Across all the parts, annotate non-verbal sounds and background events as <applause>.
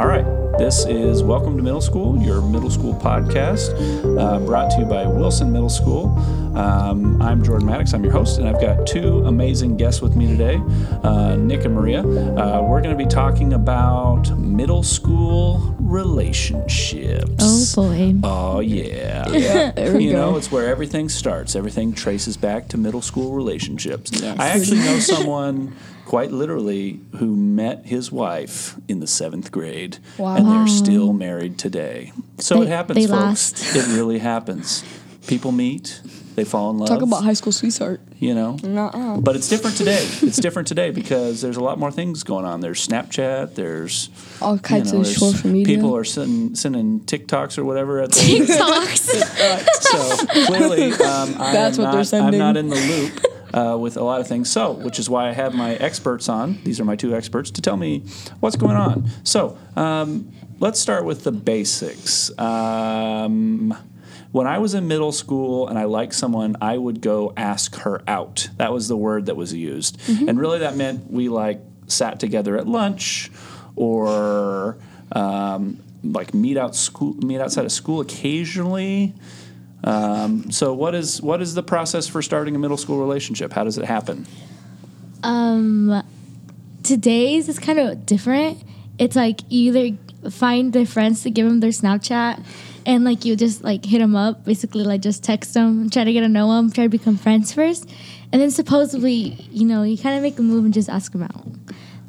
All right. This is Welcome to Middle School, your middle school podcast, uh, brought to you by Wilson Middle School. Um, I'm Jordan Maddox. I'm your host, and I've got two amazing guests with me today, uh, Nick and Maria. Uh, we're going to be talking about middle school relationships. Oh boy. Oh yeah. <laughs> There we you know, it's where everything starts. Everything traces back to middle school relationships. I actually know someone quite literally who met his wife in the seventh grade, Wow. and they're still married today. So it happens, they folks. last. It really happens. People meet, they fall in love. Talk about high school sweetheart. you know. Nuh-uh. But it's different today. It's different today because there's a lot more things going on. There's Snapchat. There's All kinds of social media. People are sending sending TikToks or whatever at the <laughs> TikToks. <laughs> so clearly, um, I That's am what not, they're sending. I'm not in the loop uh, with a lot of things. So, which is why I have my experts on. These are my two experts to tell me what's going on. So, um, let's start with the basics. Um, when I was in middle school and I liked someone, I would go ask her out. That was the word that was used, Mm-hmm. and really that meant we like sat together at lunch or. Um, like meet out school, meet outside of school occasionally. Um, so what is what is the process for starting a middle school relationship? How does it happen? um, today's is kind of different. It's like you either find their friends to give them their Snapchat, and like you just like hit them up, basically like just text them, try to get to know them, try to become friends first, and then supposedly you know you kind of make a move and just ask them out.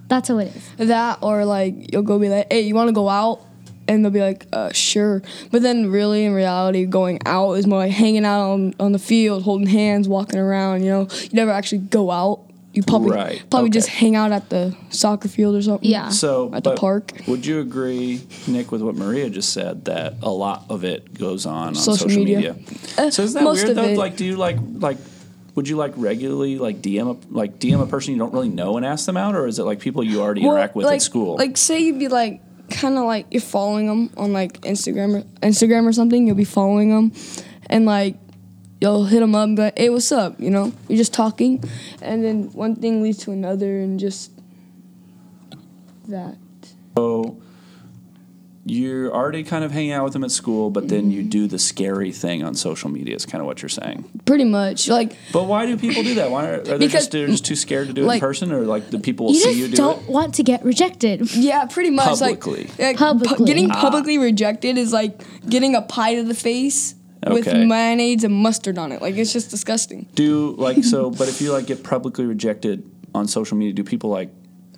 That's how it is. that or like you'll go be like, hey, you want to go out? And they'll be like, uh, sure. But then really in reality, going out is more like hanging out on, on the field, holding hands, walking around. You know, you never actually go out. You probably Right, probably okay. just hang out at the soccer field or something. Yeah. So At the park. Would you agree, Nick, with what Maria just said that a lot of it goes on on Social social, media. media? Uh, so is that most weird though? it. Like, do you like like? Would you like regularly like DM a, like DM a person you don't really know and ask them out, or is it like people you already Well, interact with like, at school? Like, say you'd be like, kind of like you're following them on like Instagram or Instagram or something. You'll be following them, and like you'll hit them up and be like, "Hey, what's up?" You know, you're just talking, and then one thing leads to another, and just that. So you're already kind of hanging out with them at school, but then Mm-hmm. you do the scary thing on social media. Is kind of what you're saying. Pretty much, like But why do people do that? Why are, are they Because- just they're just too scared to do it in person, or like the people will You see just you do don't it? want to get rejected. <laughs> yeah, pretty much Publicly. like, like pu- Publicly. getting Ah. publicly rejected is like getting a pie to the face. With mayonnaise and mustard on it, like it's just disgusting. Do like so? But if you like get publicly rejected on social media, do people like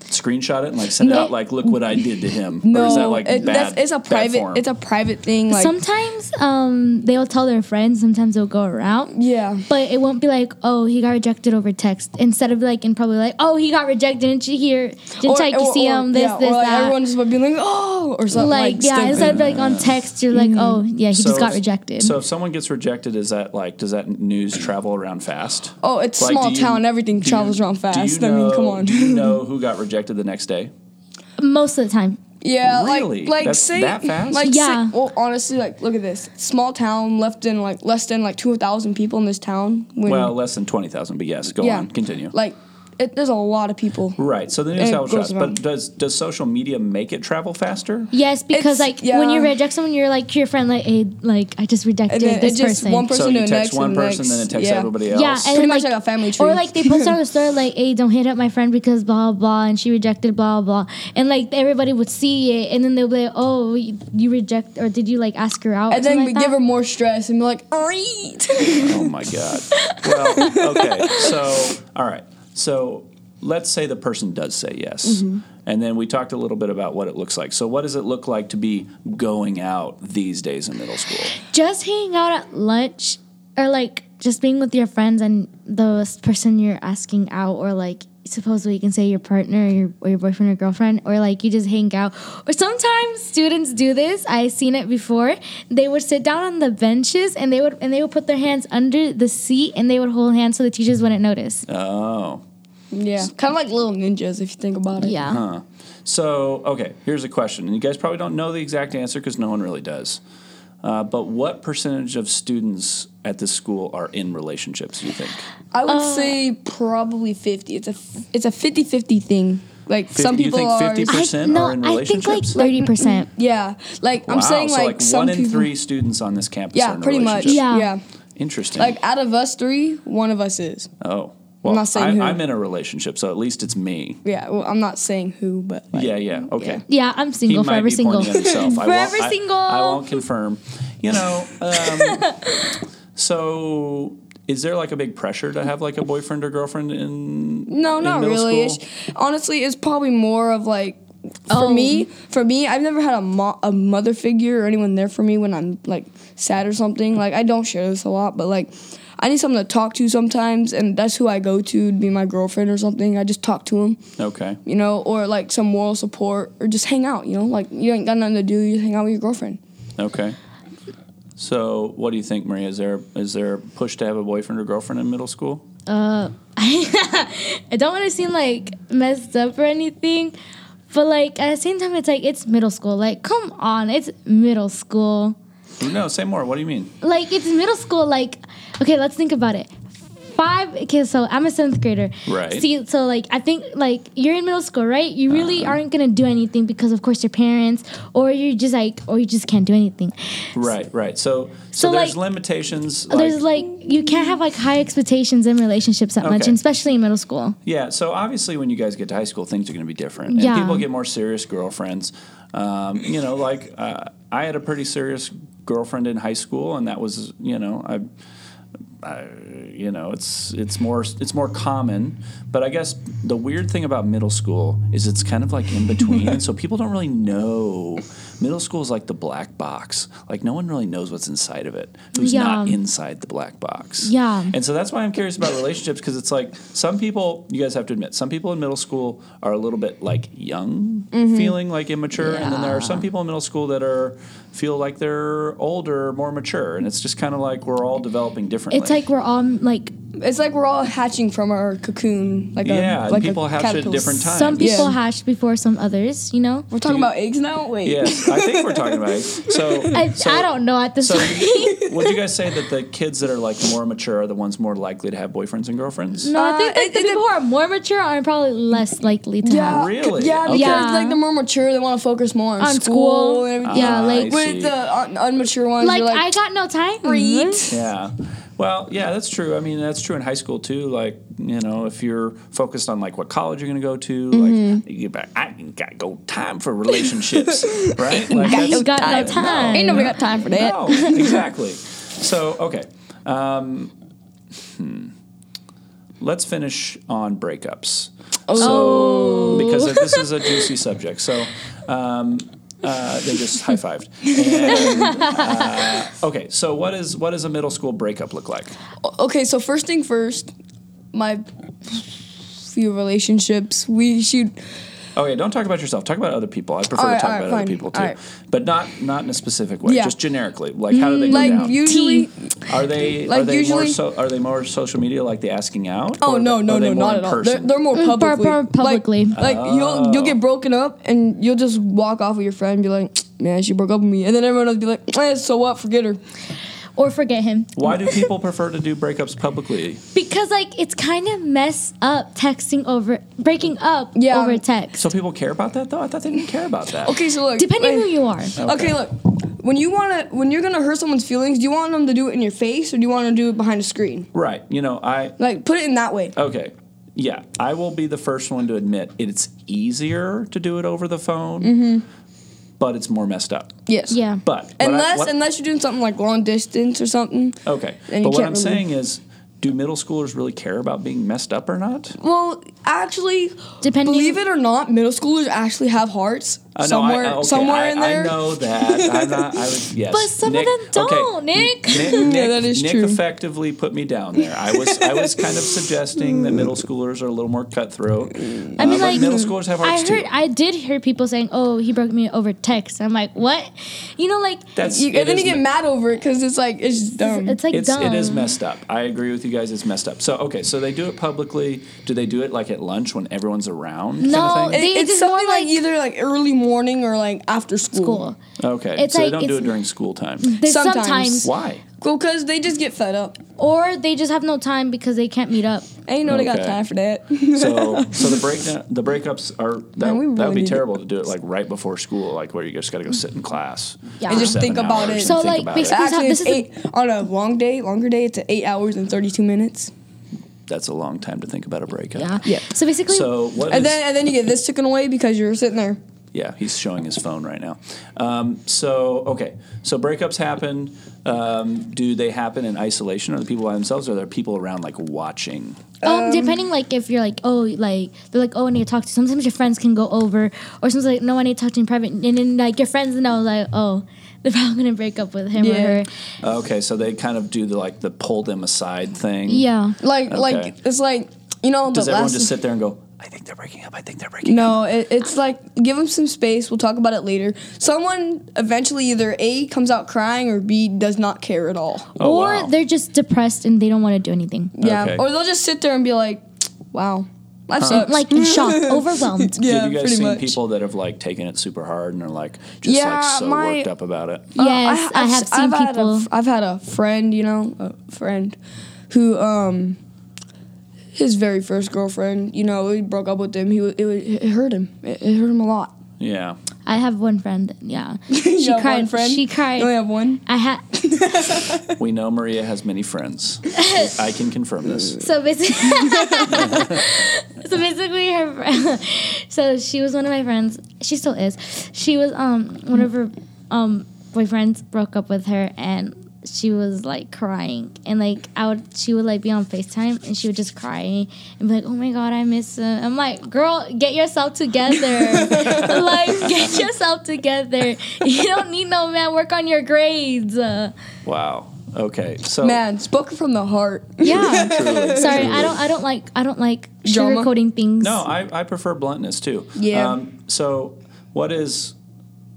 screenshot it and like send it out like, "Look what I did to him"? No, or is that like it- bad? that's, it's a bad private. form? It's a private thing. Like sometimes um, they'll tell their friends. Sometimes they'll go around. yeah. But it won't be like, oh, he got rejected over text. Instead of like, and probably like, oh, he got rejected. Didn't you hear? Didn't I see him? This, yeah, this, or like that. everyone just would be like, oh, or something like, like, yeah, stupid. instead of like on text, you're like, oh, yeah, he So just got if- rejected. So if someone gets rejected, is that like does that news travel around fast? oh, it's Like, small do you- town. Everything do you- travels around fast. you I mean, come on. do you know who got rejected <laughs> the next day? Most of the time. yeah, Really? like like That's say that fast? like Yeah. say, well, honestly, like look at this small town left in like less than like two thousand people in this town. When, Well, less than twenty thousand, but yes, go yeah, on, continue. Like it, there's a lot of people. Right. So the news And it travels fast, around. but does does social media make it travel faster? Yes, because It's- like when you reject someone, you're like to your friend, like, hey, like I just rejected And then this it just person. one person so to you the text next one and person, next. then it texts yeah. everybody else. Yeah, and Pretty much like, like a family tree. Or like they post on the <laughs> story like, "Hey, don't hit up my friend because blah blah," and she rejected blah blah, and like everybody would see it, and then they'll be like, "Oh, you you reject or did you like ask her out?" or and then something we like give that? her more stress and be like, "Alright." Oh my god. Well, okay. So, all right. So, let's say the person does say yes. Mm-hmm. And then we talked a little bit about what it looks like. So, what does it look like to be going out these days in middle school? just hanging out at lunch or like just being with your friends and the person you're asking out or like supposedly you can say your partner or your, or your boyfriend or girlfriend or like you just hang out or sometimes students do this i've seen it before they would sit down on the benches and they would and they would put their hands under the seat and they would hold hands so the teachers wouldn't notice Oh. yeah, kind of like little ninjas if you think about it. yeah Huh. So, okay, here's a question. And you guys probably don't know the exact answer because no one really does. Uh, but what percentage of students at this school are in relationships, you think? I would Uh, say probably 50. It's a it's a 50-50 thing. Like Fif- some you people think are. 50% no, are in I think like thirty percent. <laughs> Yeah, like I'm saying so like, like some one in people. three students on this campus are Yeah, in pretty much. Yeah. Yeah. Interesting. Like out of us three, one of us is. oh. Well, not saying I, who. I'm in a relationship, so at least it's me. Yeah, well, I'm not saying who, but like, yeah, yeah, okay. Yeah, I'm single, might forever single. pointing at <laughs> Forever I- single. I, won't confirm. You know, <laughs> um, so is there like a big pressure to have like a boyfriend or girlfriend in? No, in not really. school? It's, honestly, it's probably more of like for Oh. me. For me, I've never had a mo- a mother figure or anyone there for me when I'm like sad or something. Like I don't share this a lot, but like I need someone to talk to sometimes, and that's who I go to to be my girlfriend or something. I just talk to him, Okay. you know, or like some moral support, or just hang out. You know, like you ain't got nothing to do, you just hang out with your girlfriend. Okay. So, what do you think, Maria? Is there is there a push to have a boyfriend or girlfriend in middle school? Uh, <laughs> I don't want to seem like messed up or anything, but like at the same time, it's like it's middle school. Like, come on, it's middle school. No, say more. What do you mean? Like, it's middle school. Like, okay, let's think about it. Five. Okay, so I'm a seventh grader. Right. See, so like I think like you're in middle school, right? You really aren't gonna do anything because of course your parents, or you're just like, or you just can't do anything. Right, right. So, so, So, there's like, limitations. There's like you can't have like high expectations in relationships that much, Okay. and especially in middle school. Yeah, so obviously when you guys get to high school, things are going to be different. And Yeah. people get more serious girlfriends. Um, you know, like uh, I had a pretty serious girlfriend in high school, and that was, you know, I, I, you know, it's it's more it's more common. But I guess the weird thing about middle school is it's kind of like in between, <laughs> so people don't really know. Middle school is like the black box. Like no one really knows what's inside of it. Who's not inside the black box? Yeah. And so that's why I'm curious about relationships because it's like some people, you guys have to admit, some people in middle school are a little bit like young, mm-hmm. feeling like immature, and then there are some people in middle school that are feel like they're older, more mature, and it's just kind of like we're all developing differently. It's like we're all like It's like we're all hatching from our cocoon, like yeah, a like people a hatch at different times. some people Yeah. hatch before some others. You know. We're talking you- about eggs now. Wait. Yes, I think we're talking about eggs. <laughs> So, I, so- I don't know at this So, point. would you guys say that the kids that are like more mature are the ones more likely to have boyfriends and girlfriends? No, I think Uh, like it- the it people who are more mature are probably less likely to Yeah, have. Really? Yeah, Okay. because Yeah. like the more mature, they want to focus more on, On school, school. and everything. Yeah, Ah, like- With the un- unmature ones, Like, you're like I got no time. read. Yeah. Well, yeah, that's true. I mean, that's true in high school too. Like, you know, if you're focused on like what college you're going to go to, Mm-hmm. like, you bet, I ain't got go time for relationships, <laughs> right? Like, got no got no time. Ain't nobody got time for that. no, exactly. So, okay. Um, hmm. Let's finish on breakups. Oh. So, because this is a juicy subject. So, um, uh, they just high fived. uh, okay, so what is what does a middle school breakup look like? Okay, so first thing first, my few relationships, we should. Okay, don't talk about yourself. Talk about other people. I prefer Alright, to talk alright, about other people too, Alright. but not not in a specific way. Yeah. Just generically, like how do they go Like down? usually, Are they are Like they more usually- so are they more social media like the asking out? oh or no no no not at all. They're, they're more Mm, par- publicly. par- publicly. Like, like you'll you'll get broken up and you'll just walk off with your friend and be like, <tsk> man, she broke up with me, and then everyone else will be like, <tsk> eh, so what? Forget her. Or forget him. Why do people prefer to do breakups publicly? Because like it's kind of mess up texting over breaking up Yeah. over text. So people care about that though. I thought they didn't care about that. Okay, so look. Depending like- who you are. Okay, look. When you wanna, when you're gonna hurt someone's feelings, do you want them to do it in your face or do you want to do it behind a screen? Right. You know, I Like, put it in that way. okay. Yeah, I will be the first one to admit it's easier to do it over the phone, mm-hmm. But it's more messed up. Yes. Yeah. But what I- Unless, what- unless you're doing something like long distance or something. okay. then But what I'm really- saying is, do middle schoolers really care about being messed up or not? Well, actually, Depending- believe it or not, middle schoolers actually have hearts Uh, no, I- somewhere, okay, somewhere I, in there. I know that. I'm not. I was <laughs> yes. But some of them don't, Nick. Nick, <laughs> Yeah, that is Nick true. effectively put me down there. I was I was kind of suggesting that middle schoolers are a little more cutthroat. I Uh, mean, but like middle schoolers have I hearts heard, too. I did hear people saying, "Oh, he broke me over text." I'm like, what? You know, like That's You, it and then you get me- mad over it because it's like it's just dumb. it's like It's, dumb. it is messed up. I agree with you guys. It's messed up. So okay, so they do it publicly. Do they do it like at lunch when everyone's around? kind of No, thing? It- They it's just something like, like- either like early morning or like after school. school. okay. it's so they don't do it during school time. Sometimes. sometimes, Why? Well, cause they just get fed up. or they just have no time because they can't meet up. Ain't know they got time for that. So, <laughs> so the break the breakups are that, Man, we that would be need to- terrible to do it like right before school, like where you just got to go sit in class Yeah. And just think about it. So, like, basically- it. Actually, this is eight on a long day, longer day. It's eight hours and thirty-two minutes. that's a long time to think about a breakup. Yeah. Yeah. So basically, So what And is- then and then you get this taken away because you're sitting there. Yeah, he's showing his phone right now. Um, so okay, so breakups happen. Um, do they happen in isolation? Are the people by themselves, or are there people around like watching? Oh, depending like if you're like oh like they're like oh I need to talk to. Sometimes your friends can go over, or sometimes like no I need to talk to in private, and then like your friends know like oh <laughs> they're probably gonna break up with him or her. Okay, so they kind of do the like the pull them aside thing. Yeah. Like Okay. like it's like you know Does the everyone last. just sit there and go? I think they're breaking up. I think they're breaking up. no, it, it's like give them some space. We'll talk about it later. Someone eventually either A comes out crying or B does not care at all. Oh, or wow. they're just depressed and they don't want to do anything. Yeah, Okay. or they'll just sit there and be like, "Wow, that sucks." Like in shock, <laughs> overwhelmed. yeah, Have you guys seen much. people that have like taken it super hard and are like just Yeah, like so my- worked up about it? Uh, Yes, I, I've- have I've seen had people. A, I've had a friend, you know, a friend who, um, his very first girlfriend, you know, he broke up with him. He it, it hurt him. It, it hurt him a lot. Yeah. I have one friend. Yeah, <laughs> You she have cried. one friend? She You only cried. have one. I had <laughs> We know Maria has many friends. I can confirm this. <laughs> so basically. so basically, her. fr- so she was one of my friends. She still is. She was um one of her um boyfriends broke up with her and. She was like crying, and like I would, she would like be on Facetime, and she would just cry and be like, "Oh my god, I miss him." I'm like, "Girl, get yourself together, <laughs> <laughs> like get yourself together. You don't need no man. Work on your grades." Wow. Okay. So Man, spoken from the heart. yeah, <laughs> Truly, Sorry, truly. I don't. I don't like. I don't like Drama? sugarcoating things. No, I, I prefer bluntness too. Yeah. Um, so, what is?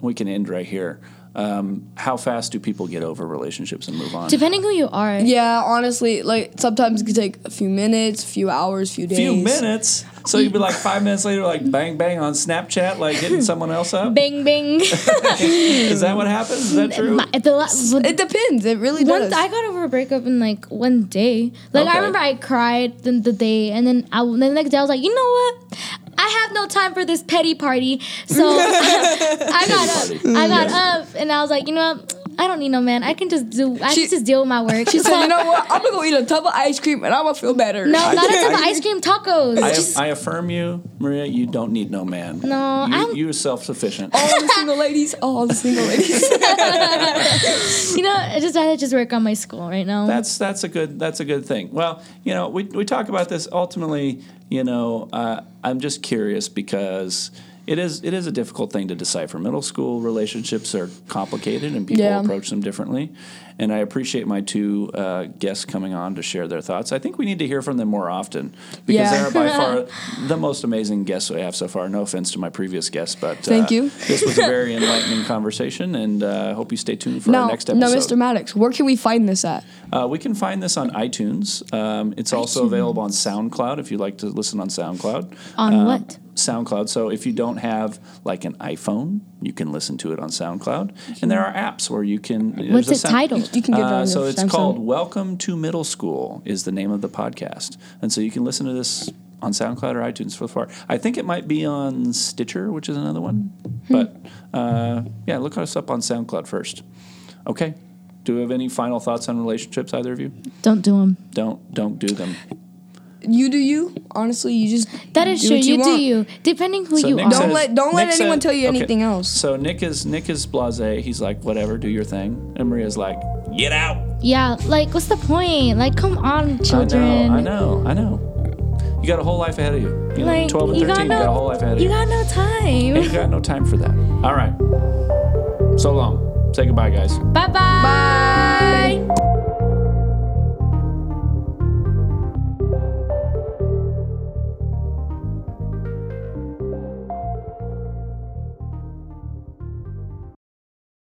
We can end right here. Um, how fast do people get over relationships and move on? Depending who you are. Yeah, honestly, like sometimes it could take a few minutes, a few hours, few days. few minutes. So you'd be like five minutes later, like bang bang on Snapchat, like hitting <laughs> someone else up. Bang bang. <laughs> Is that what happens? Is that true? My- the la- It depends. It really one, does. I got over a breakup in like one day. Like Okay. I remember I cried the, the day, and then I, then the next day I was like, you know what? I have no time for this petty party. So <laughs> <laughs> I got up. I got up, and I was like, you know what? I don't need no man. I can just do. I She- can just deal with my work. <laughs> she said, "You know what? I'm gonna go eat a tub of ice cream and I'm gonna feel better." no, I- not a tub of <laughs> ice cream tacos. I, Just- I affirm you, Maria. You don't need no man. No, you, I'm- you are self sufficient. all the single ladies, all the single ladies. <laughs> you know, I just I just work on my school right now. That's that's a good that's a good thing. Well, you know, we we talk about this ultimately. You know, uh, I'm just curious because it is it is a difficult thing to decipher. Middle school relationships are complicated, and people Yeah. approach them differently. And I appreciate my two uh, guests coming on to share their thoughts. I think we need to hear from them more often because Yeah. they are by far <laughs> the most amazing guests we have so far. No offense to my previous guests, but Thank uh, you. this was a <laughs> very enlightening conversation, and uh, I hope you stay tuned for our no, next no, episode. Mr. Maddox, where can we find this at? Uh, we can find this on iTunes. Um, it's also available on SoundCloud if you'd like to listen on SoundCloud. On Um, what? SoundCloud. So if you don't have like an iPhone, you can listen to it on SoundCloud. And there are apps where you can. What's it titled? You can it Uh, so it's called Welcome to Middle School is the name of the podcast, and so you can listen to this on SoundCloud or iTunes so far. I think it might be on Stitcher, which is another one. Hmm. But uh, yeah, look us up on SoundCloud first. Okay. Do we have any final thoughts on relationships, either of you? Don't do them. Don't don't do them. You do you. Honestly, you just That is do true. what You, do want. you. Depending who So you Nick are. Don't let- don't let Nick anyone tell you okay, anything else. So Nick is Nick is blasé. He's like, whatever, do your thing. And Maria's like, get out. yeah, like what's the point? Like, come on, children. I know, I know, I know. You got a whole life ahead of you. You know, Like, 12 and you 13, got you got a whole life ahead of You you. got no time. And you got no time for that. All right. So long. Say goodbye, guys. Bye bye. Bye.